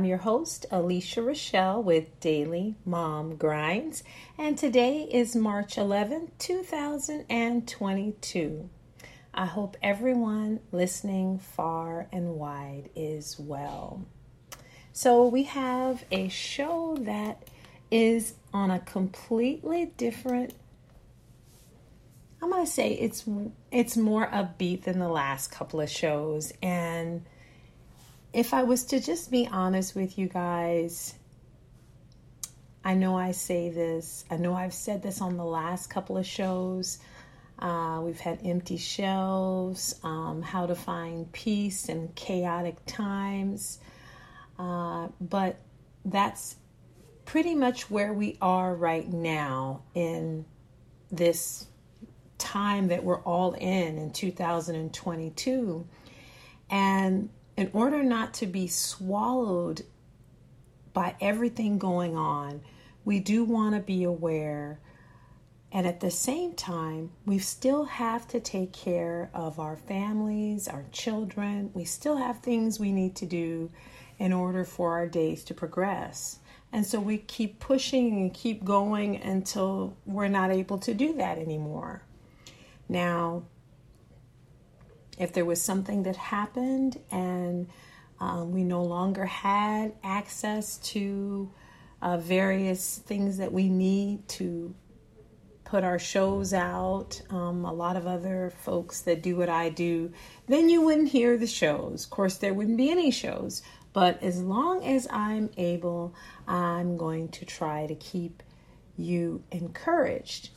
I'm your host, Alicia Rachell with Daily Mom Grinds, and today is March 11, 2022. I hope everyone listening far and wide is well. So, we have a show that is on a completely different I'm going to say it's it's more upbeat than the last couple of shows and if I was to just be honest with you guys, I know I say this, I know I've said this on the last couple of shows. Uh, we've had empty shelves, um, how to find peace in chaotic times. Uh, but that's pretty much where we are right now in this time that we're all in in 2022. And in order not to be swallowed by everything going on, we do want to be aware. And at the same time, we still have to take care of our families, our children. We still have things we need to do in order for our days to progress. And so we keep pushing and keep going until we're not able to do that anymore. Now, if there was something that happened and um, we no longer had access to uh, various things that we need to put our shows out, um, a lot of other folks that do what I do, then you wouldn't hear the shows. Of course, there wouldn't be any shows. But as long as I'm able, I'm going to try to keep you encouraged.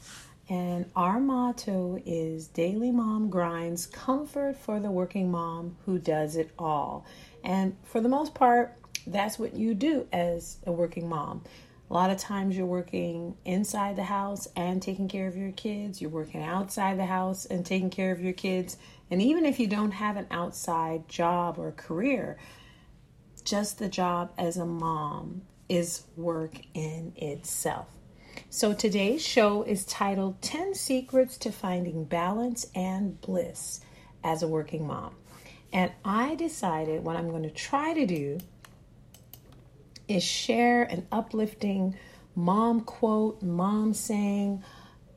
And our motto is Daily Mom Grinds Comfort for the Working Mom Who Does It All. And for the most part, that's what you do as a working mom. A lot of times you're working inside the house and taking care of your kids, you're working outside the house and taking care of your kids. And even if you don't have an outside job or career, just the job as a mom is work in itself. So today's show is titled 10 Secrets to Finding Balance and Bliss as a Working Mom. And I decided what I'm going to try to do is share an uplifting mom quote, mom saying,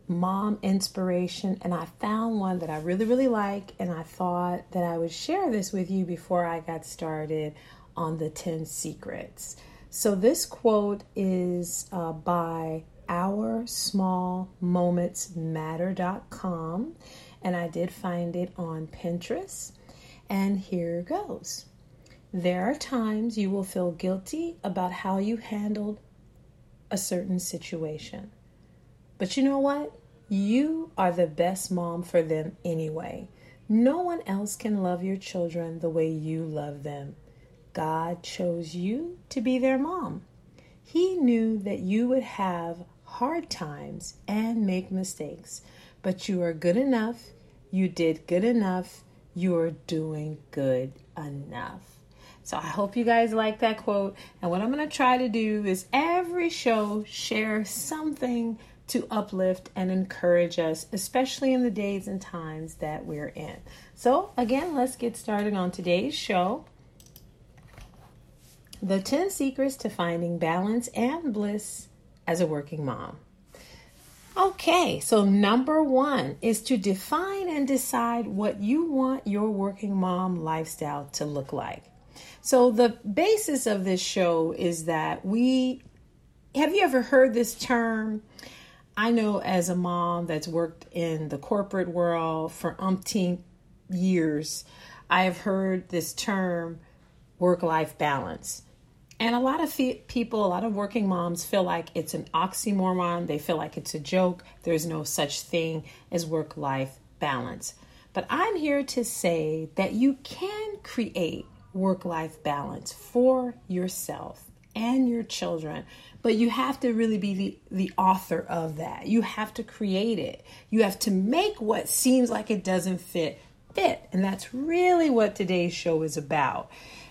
mom inspiration. And I found one that I really, really like. And I thought that I would share this with you before I got started on the 10 secrets. So this quote is uh, by oursmallmomentsmatter.com and I did find it on Pinterest. And here goes. There are times you will feel guilty about how you handled a certain situation. But you know what? You are the best mom for them anyway. No one else can love your children the way you love them. God chose you to be their mom. He knew that you would have hard times and make mistakes, but you are good enough. You did good enough. You are doing good enough. So I hope you guys like that quote. And what I'm going to try to do is every show share something to uplift and encourage us, especially in the days and times that we're in. So, again, let's get started on today's show. The 10 Secrets to Finding Balance and Bliss as a working mom. Okay, so number one is to define and decide what you want your working mom lifestyle to look like. So, the basis of this show is that we have you ever heard this term? I know as a mom that's worked in the corporate world for umpteen years, I have heard this term work life balance. And a lot of people, a lot of working moms feel like it's an oxymoron. They feel like it's a joke. There's no such thing as work life balance. But I'm here to say that you can create work life balance for yourself and your children, but you have to really be the, the author of that. You have to create it. You have to make what seems like it doesn't fit fit. And that's really what today's show is about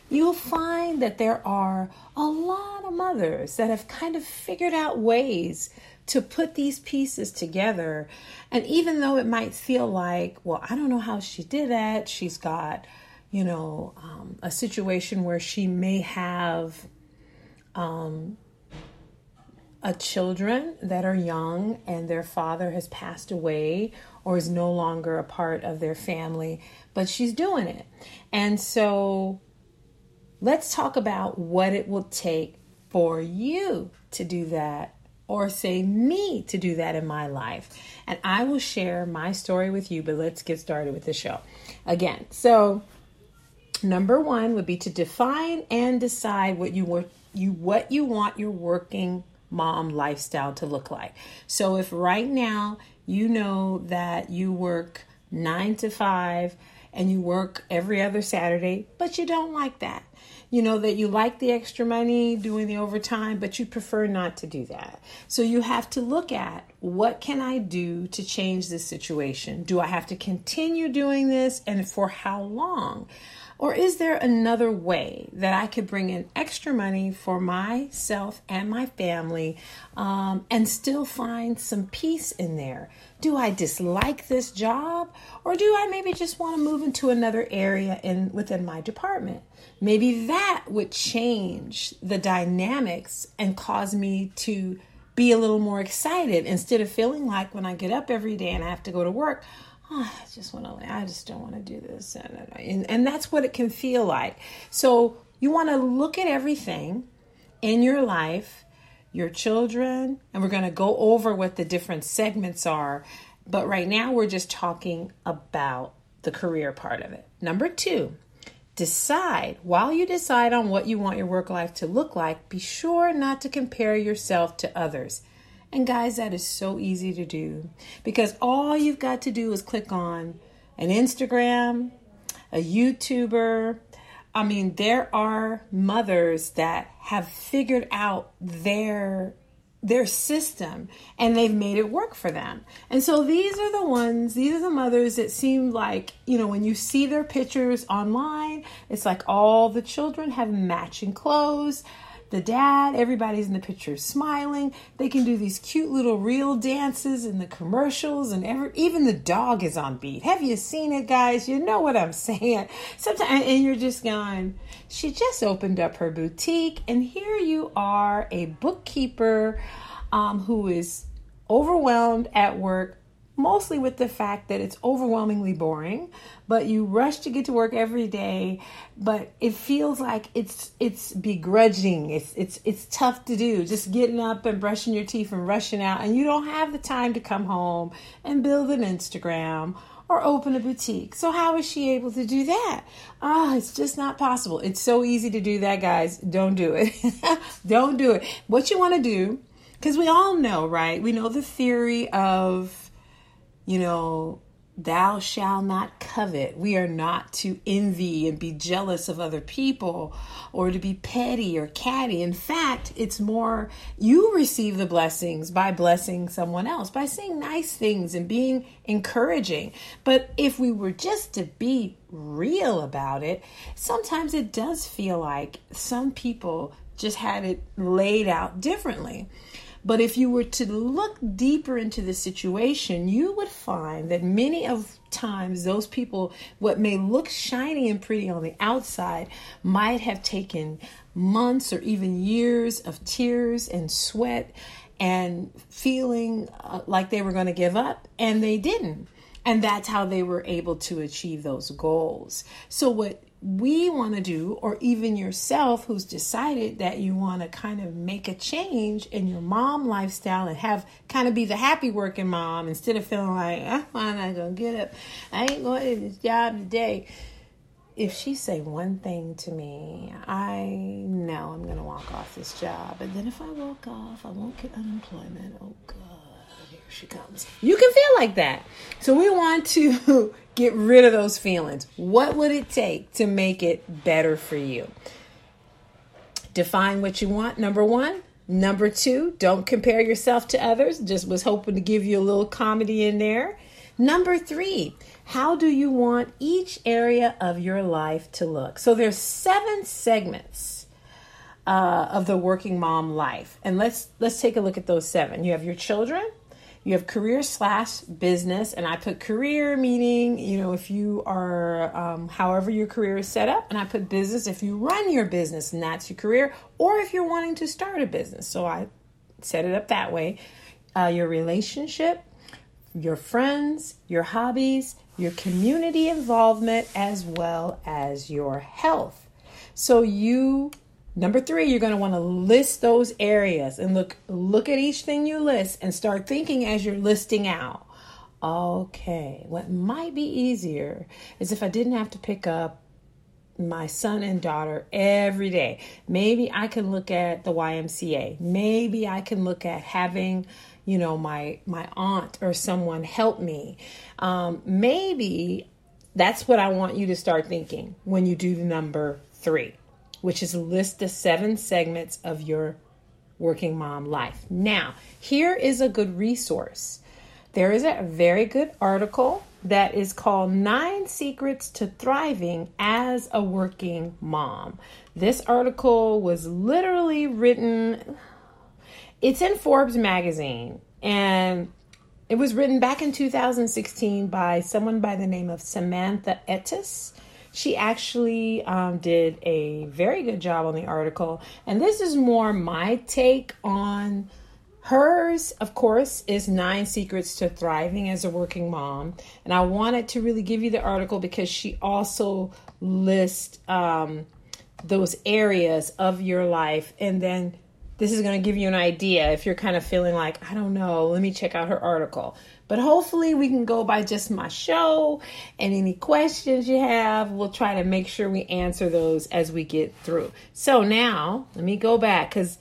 you'll find that there are a lot of mothers that have kind of figured out ways to put these pieces together. And even though it might feel like, well, I don't know how she did that, she's got, you know, um, a situation where she may have um, a children that are young and their father has passed away or is no longer a part of their family, but she's doing it. And so let's talk about what it will take for you to do that or say me to do that in my life. And I will share my story with you, but let's get started with the show. Again, so number 1 would be to define and decide what you want you what you want your working mom lifestyle to look like. So if right now you know that you work 9 to 5 and you work every other Saturday, but you don't like that you know that you like the extra money doing the overtime but you prefer not to do that. So you have to look at what can i do to change this situation? Do i have to continue doing this? And for how long or is there another way that I could bring in extra money for myself and my family um, and still find some peace in there? Do I dislike this job or do I maybe just want to move into another area in within my department? Maybe that would change the dynamics and cause me to be a little more excited instead of feeling like when I get up every day and I have to go to work, oh, I just want to, I just don't want to do this. And, and that's what it can feel like. So you want to look at everything in your life, your children, and we're going to go over what the different segments are. But right now, we're just talking about the career part of it. Number two, decide while you decide on what you want your work life to look like, be sure not to compare yourself to others. And guys, that is so easy to do because all you've got to do is click on an Instagram, a YouTuber. I mean, there are mothers that have figured out their their system and they've made it work for them. And so these are the ones, these are the mothers that seem like, you know, when you see their pictures online, it's like all the children have matching clothes the dad, everybody's in the picture smiling. They can do these cute little reel dances in the commercials, and every, even the dog is on beat. Have you seen it, guys? You know what I'm saying. Sometimes, and you're just going, she just opened up her boutique, and here you are, a bookkeeper um, who is overwhelmed at work mostly with the fact that it's overwhelmingly boring but you rush to get to work every day but it feels like it's it's begrudging it's it's it's tough to do just getting up and brushing your teeth and rushing out and you don't have the time to come home and build an Instagram or open a boutique. So how is she able to do that? Ah, oh, it's just not possible. It's so easy to do that, guys. Don't do it. don't do it. What you want to do, because we all know, right? We know the theory of you know, thou shalt not covet. We are not to envy and be jealous of other people or to be petty or catty. In fact, it's more you receive the blessings by blessing someone else, by saying nice things and being encouraging. But if we were just to be real about it, sometimes it does feel like some people just had it laid out differently. But if you were to look deeper into the situation, you would find that many of times those people, what may look shiny and pretty on the outside, might have taken months or even years of tears and sweat and feeling uh, like they were going to give up, and they didn't. And that's how they were able to achieve those goals. So, what we want to do, or even yourself who's decided that you want to kind of make a change in your mom lifestyle and have kind of be the happy working mom instead of feeling like, I'm not going to get up. I ain't going to this job today. If she say one thing to me, I know I'm going to walk off this job. And then if I walk off, I won't get unemployment. Oh, God she comes. You can feel like that. So we want to get rid of those feelings. What would it take to make it better for you? Define what you want, number one. Number two, don't compare yourself to others. Just was hoping to give you a little comedy in there. Number three, how do you want each area of your life to look? So there's seven segments uh, of the working mom life, and let's let's take a look at those seven. You have your children, you have career slash business, and I put career meaning, you know, if you are, um, however your career is set up, and I put business if you run your business and that's your career, or if you're wanting to start a business. So I set it up that way. Uh, your relationship, your friends, your hobbies, your community involvement, as well as your health. So you Number three, you're going to want to list those areas and look look at each thing you list and start thinking as you're listing out. Okay, what might be easier is if I didn't have to pick up my son and daughter every day. Maybe I can look at the YMCA. Maybe I can look at having, you know, my my aunt or someone help me. Um, maybe that's what I want you to start thinking when you do the number three which is list the seven segments of your working mom life. Now, here is a good resource. There is a very good article that is called Nine Secrets to Thriving as a Working Mom. This article was literally written, it's in Forbes magazine, and it was written back in 2016 by someone by the name of Samantha Ettus. She actually um, did a very good job on the article. And this is more my take on hers, of course, is Nine Secrets to Thriving as a Working Mom. And I wanted to really give you the article because she also lists um, those areas of your life. And then this is going to give you an idea if you're kind of feeling like, I don't know, let me check out her article. But hopefully, we can go by just my show and any questions you have. We'll try to make sure we answer those as we get through. So, now let me go back because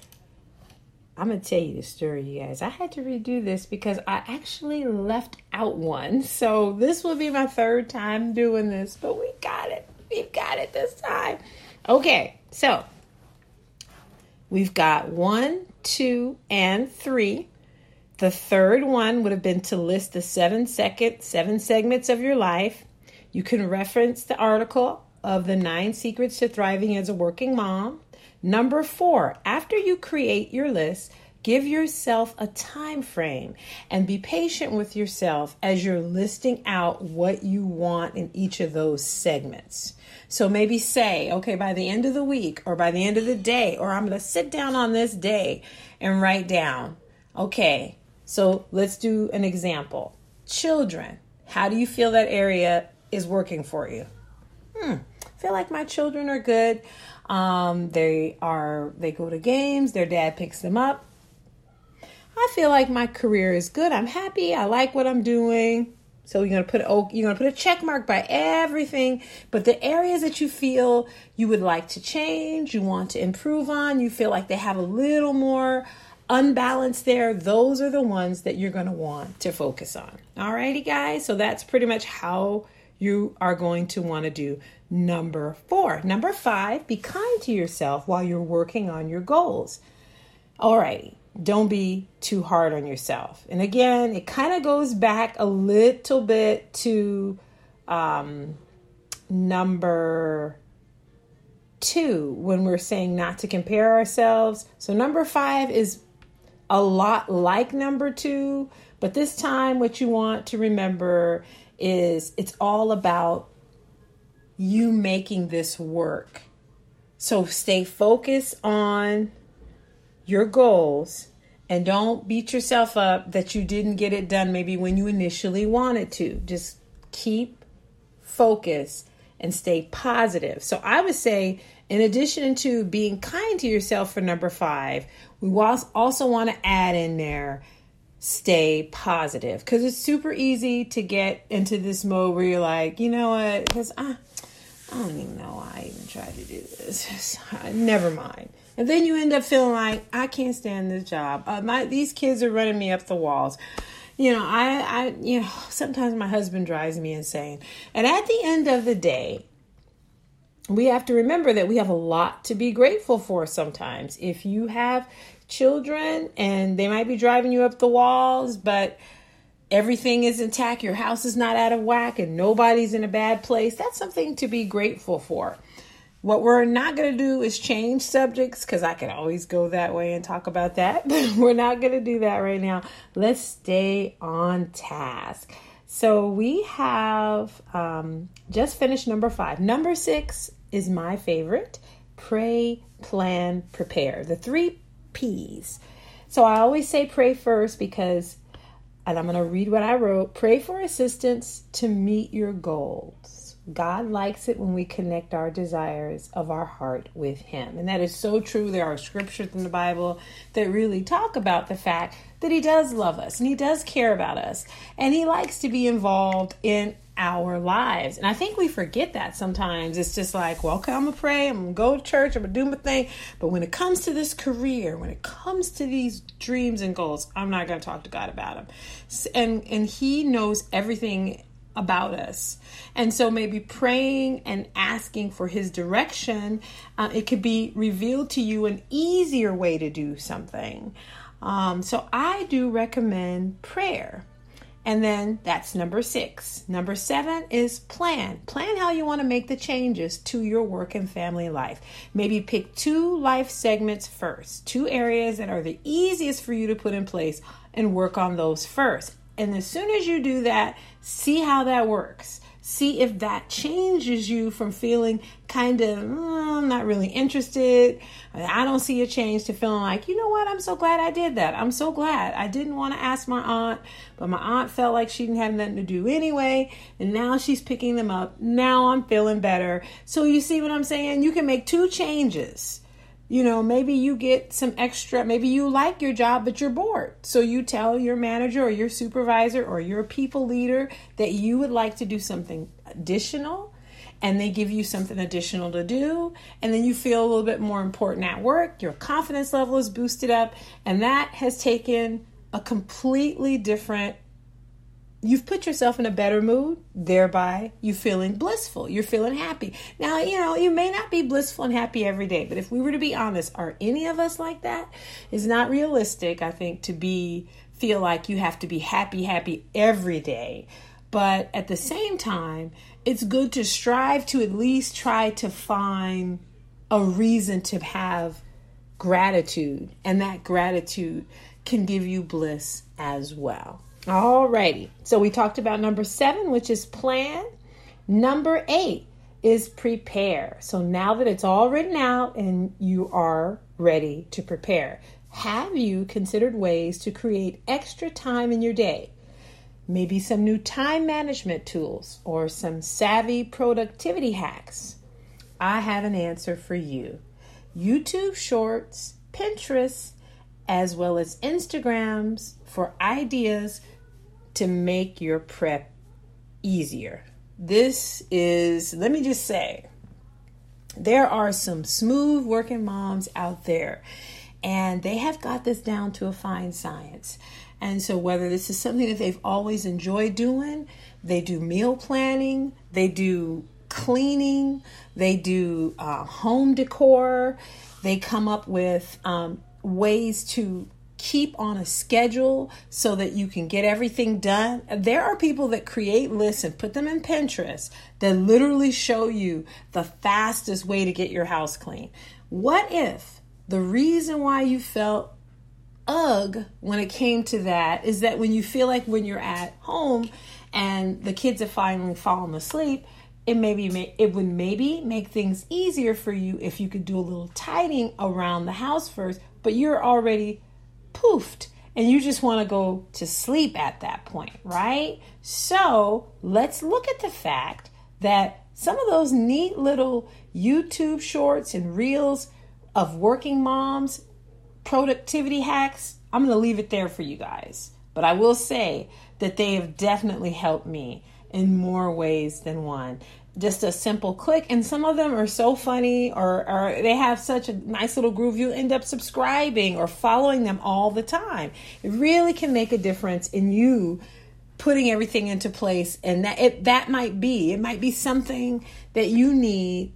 I'm going to tell you the story, you guys. I had to redo this because I actually left out one. So, this will be my third time doing this, but we got it. We've got it this time. Okay, so we've got one, two, and three. The third one would have been to list the seven second, seven segments of your life. You can reference the article of the nine secrets to thriving as a working mom. Number four, after you create your list, give yourself a time frame and be patient with yourself as you're listing out what you want in each of those segments. So maybe say, okay, by the end of the week or by the end of the day, or I'm going to sit down on this day and write down, okay, so let's do an example. Children, how do you feel that area is working for you? Hmm, feel like my children are good. Um, they are they go to games, their dad picks them up. I feel like my career is good. I'm happy. I like what I'm doing. So you're gonna put you're gonna put a check mark by everything, but the areas that you feel you would like to change, you want to improve on, you feel like they have a little more unbalanced there, those are the ones that you're going to want to focus on. Alrighty, guys. So that's pretty much how you are going to want to do number four. Number five, be kind to yourself while you're working on your goals. Alrighty. Don't be too hard on yourself. And again, it kind of goes back a little bit to um, number two when we're saying not to compare ourselves. So, number five is a lot like number two, but this time what you want to remember is it's all about you making this work. So stay focused on your goals and don't beat yourself up that you didn't get it done maybe when you initially wanted to. Just keep focus and stay positive. So I would say in addition to being kind to yourself for number five, we also want to add in there stay positive because it's super easy to get into this mode where you're like, you know what? Because I, I don't even know why I even tried to do this. Never mind. And then you end up feeling like I can't stand this job. Uh, my these kids are running me up the walls. You know, I, I, you know, sometimes my husband drives me insane. And at the end of the day, we have to remember that we have a lot to be grateful for sometimes. If you have children and they might be driving you up the walls, but everything is intact, your house is not out of whack, and nobody's in a bad place, that's something to be grateful for. What we're not going to do is change subjects because I can always go that way and talk about that. We're not going to do that right now. Let's stay on task. So we have um, just finished number five. Number six is my favorite pray, plan, prepare. The three P's. So I always say pray first because, and I'm going to read what I wrote pray for assistance to meet your goals. God likes it when we connect our desires of our heart with Him. And that is so true. There are scriptures in the Bible that really talk about the fact that He does love us and He does care about us and He likes to be involved in our lives. And I think we forget that sometimes. It's just like, well, okay, I'm gonna pray, I'm gonna go to church, I'm gonna do my thing. But when it comes to this career, when it comes to these dreams and goals, I'm not gonna talk to God about them. And and He knows everything about us. And so maybe praying and asking for his direction, uh, it could be revealed to you an easier way to do something. Um, so I do recommend prayer. And then that's number six. Number seven is plan. Plan how you want to make the changes to your work and family life. Maybe pick two life segments first, two areas that are the easiest for you to put in place and work on those first. And as soon as you do that, see how that works. See if that changes you from feeling kind of, oh, I'm not really interested. I don't see a change to feeling like, you know what, I'm so glad I did that. I'm so glad. I didn't want to ask my aunt, but my aunt felt like she didn't have nothing to do anyway. And now she's picking them up. Now I'm feeling better. So you see what I'm saying? You can make two changes you know, maybe you get some extra, maybe you like your job, but you're bored. So you tell your manager or your supervisor or your people leader that you would like to do something additional and they give you something additional to do and then you feel a little bit more important at work your confidence level is boosted up and that has taken a completely different you've put yourself in a better mood, thereby you feeling blissful. You're feeling happy. Now, you know, you may not be blissful and happy every day, but if we were to be honest, are any of us like that? It's not realistic, I think, to be feel like you have to be happy, happy every day. But at the same time, it's good to strive to at least try to find a reason to have gratitude, and that gratitude can give you bliss as well. Alrighty. So we talked about number seven, which is plan. Number eight is prepare. So now that it's all written out and you are ready to prepare, have you considered ways to create extra time in your day? Maybe some new time management tools or some savvy productivity hacks. I have an answer for you. YouTube Shorts, Pinterest, as well as Instagrams for ideas to make your prep easier. This is, let me just say, there are some smooth working moms out there, and they have got this down to a fine science. And so, whether this is something that they've always enjoyed doing, they do meal planning, they do cleaning, they do uh, home decor, they come up with um, ways to keep on a schedule so that you can get everything done. There are people that create lists and put them in Pinterest that literally show you the fastest way to get your house clean. What if the reason why you felt ugh when it came to that is that when you feel like when you're at home and the kids have finally fallen asleep, it maybe it would maybe make things easier for you if you could do a little tidying around the house first, but you're already poofed and you just want to go to sleep at that point, right? So let's look at the fact that some of those neat little YouTube shorts and reels of working moms, productivity hacks, I'm going to leave it there for you guys. But I will say that they have definitely helped me in more ways than one just a simple click and some of them are so funny or, or they have such a nice little groove you end up subscribing or following them all the time it really can make a difference in you putting everything into place and that it that might be it might be something that you need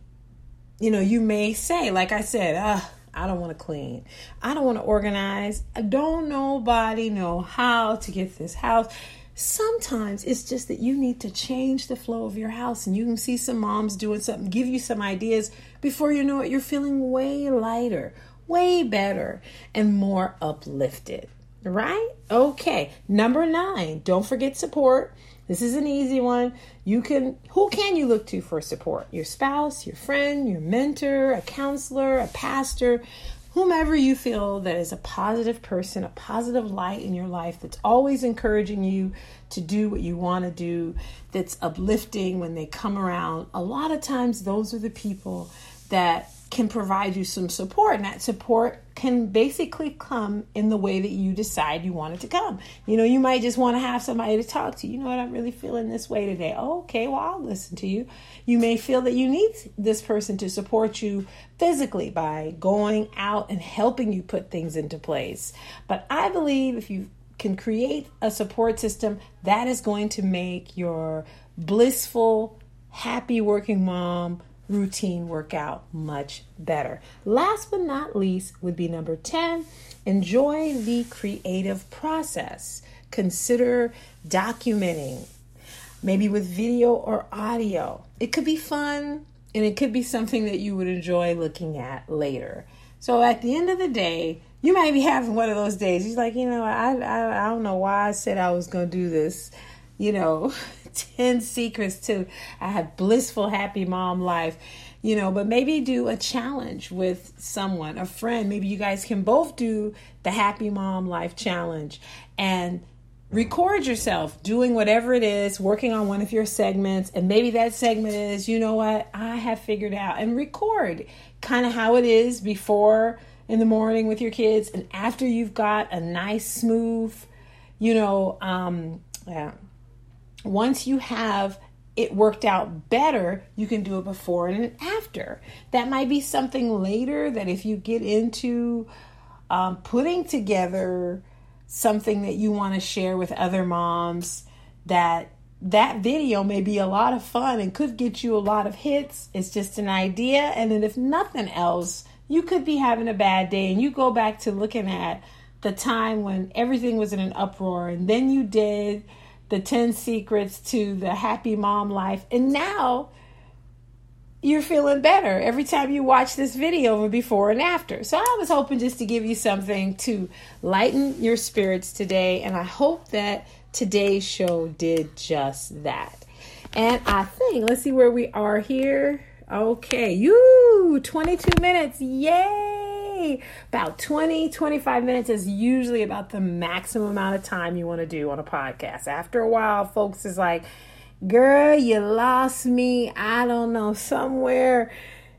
you know you may say like i said uh, I don't want to clean. I don't want to organize. I don't nobody know how to get this house Sometimes it's just that you need to change the flow of your house and you can see some moms doing something, give you some ideas. Before you know it, you're feeling way lighter, way better, and more uplifted. Right? Okay. Number nine, don't forget support. This is an easy one. You can, who can you look to for support? Your spouse, your friend, your mentor, a counselor, a pastor, whomever you feel that is a positive person, a positive light in your life that's always encouraging you to do what you want to do, that's uplifting when they come around. A lot of times, those are the people that can provide you some support, and that support can basically come in the way that you decide you want it to come. You know, you might just want to have somebody to talk to. You know what? I'm really feeling this way today. Oh, okay, well, I'll listen to you. You may feel that you need this person to support you physically by going out and helping you put things into place. But I believe if you can create a support system, that is going to make your blissful, happy working mom routine workout much better. Last but not least would be number 10 enjoy the creative process. Consider documenting, maybe with video or audio. It could be fun and it could be something that you would enjoy looking at later. So at the end of the day, you might be having one of those days. He's like, you know, I, I, I don't know why I said I was going to do this you know, 10 secrets to have blissful, happy mom life, you know, but maybe do a challenge with someone, a friend. Maybe you guys can both do the happy mom life challenge and record yourself doing whatever it is, working on one of your segments. And maybe that segment is, you know what, I have figured out and record kind of how it is before in the morning with your kids and after you've got a nice, smooth, you know, um, yeah once you have it worked out better, you can do it before and an after. That might be something later that if you get into um, putting together something that you want to share with other moms, that that video may be a lot of fun and could get you a lot of hits. It's just an idea. And then if nothing else, you could be having a bad day and you go back to looking at the time when everything was in an uproar and then you did the 10 secrets to the happy mom life. And now you're feeling better every time you watch this video of before and after. So I was hoping just to give you something to lighten your spirits today. And I hope that today's show did just that. And I think, let's see where we are here. Okay, you 22 minutes. Yay! About 20, 25 minutes is usually about the maximum amount of time you want to do on a podcast. After a while, folks is like, girl, you lost me. I don't know, somewhere.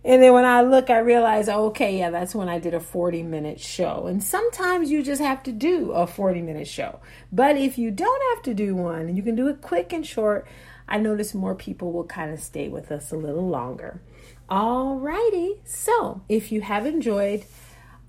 And then when I look, I realize, okay, yeah, that's when I did a 40 minute show. And sometimes you just have to do a 40 minute show. But if you don't have to do one you can do it quick and short, I notice more people will kind of stay with us a little longer. Alrighty, so if you have enjoyed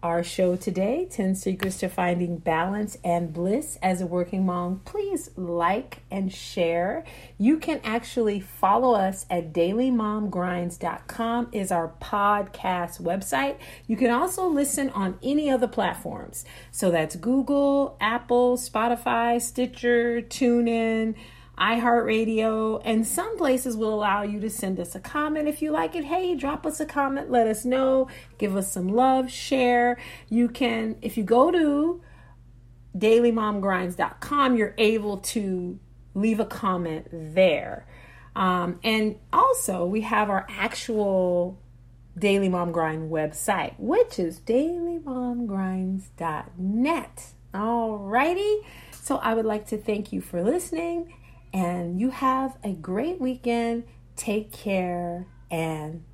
our show today 10 Secrets to Finding Balance and Bliss as a Working Mom. Please like and share. You can actually follow us at dailymomgrinds.com is our podcast website. You can also listen on any other platforms. So that's Google, Apple, Spotify, Stitcher, TuneIn iHeartRadio, and some places will allow you to send us a comment if you like it. Hey, drop us a comment, let us know, give us some love, share. You can, if you go to dailymomgrinds.com, you're able to leave a comment there. Um, and also, we have our actual Daily Mom Grind website, which is dailymomgrinds.net. Alrighty. So I would like to thank you for listening and you have a great weekend. Take care and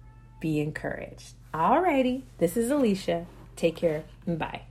be encouraged. Alrighty, this is Alicia. Take care and bye.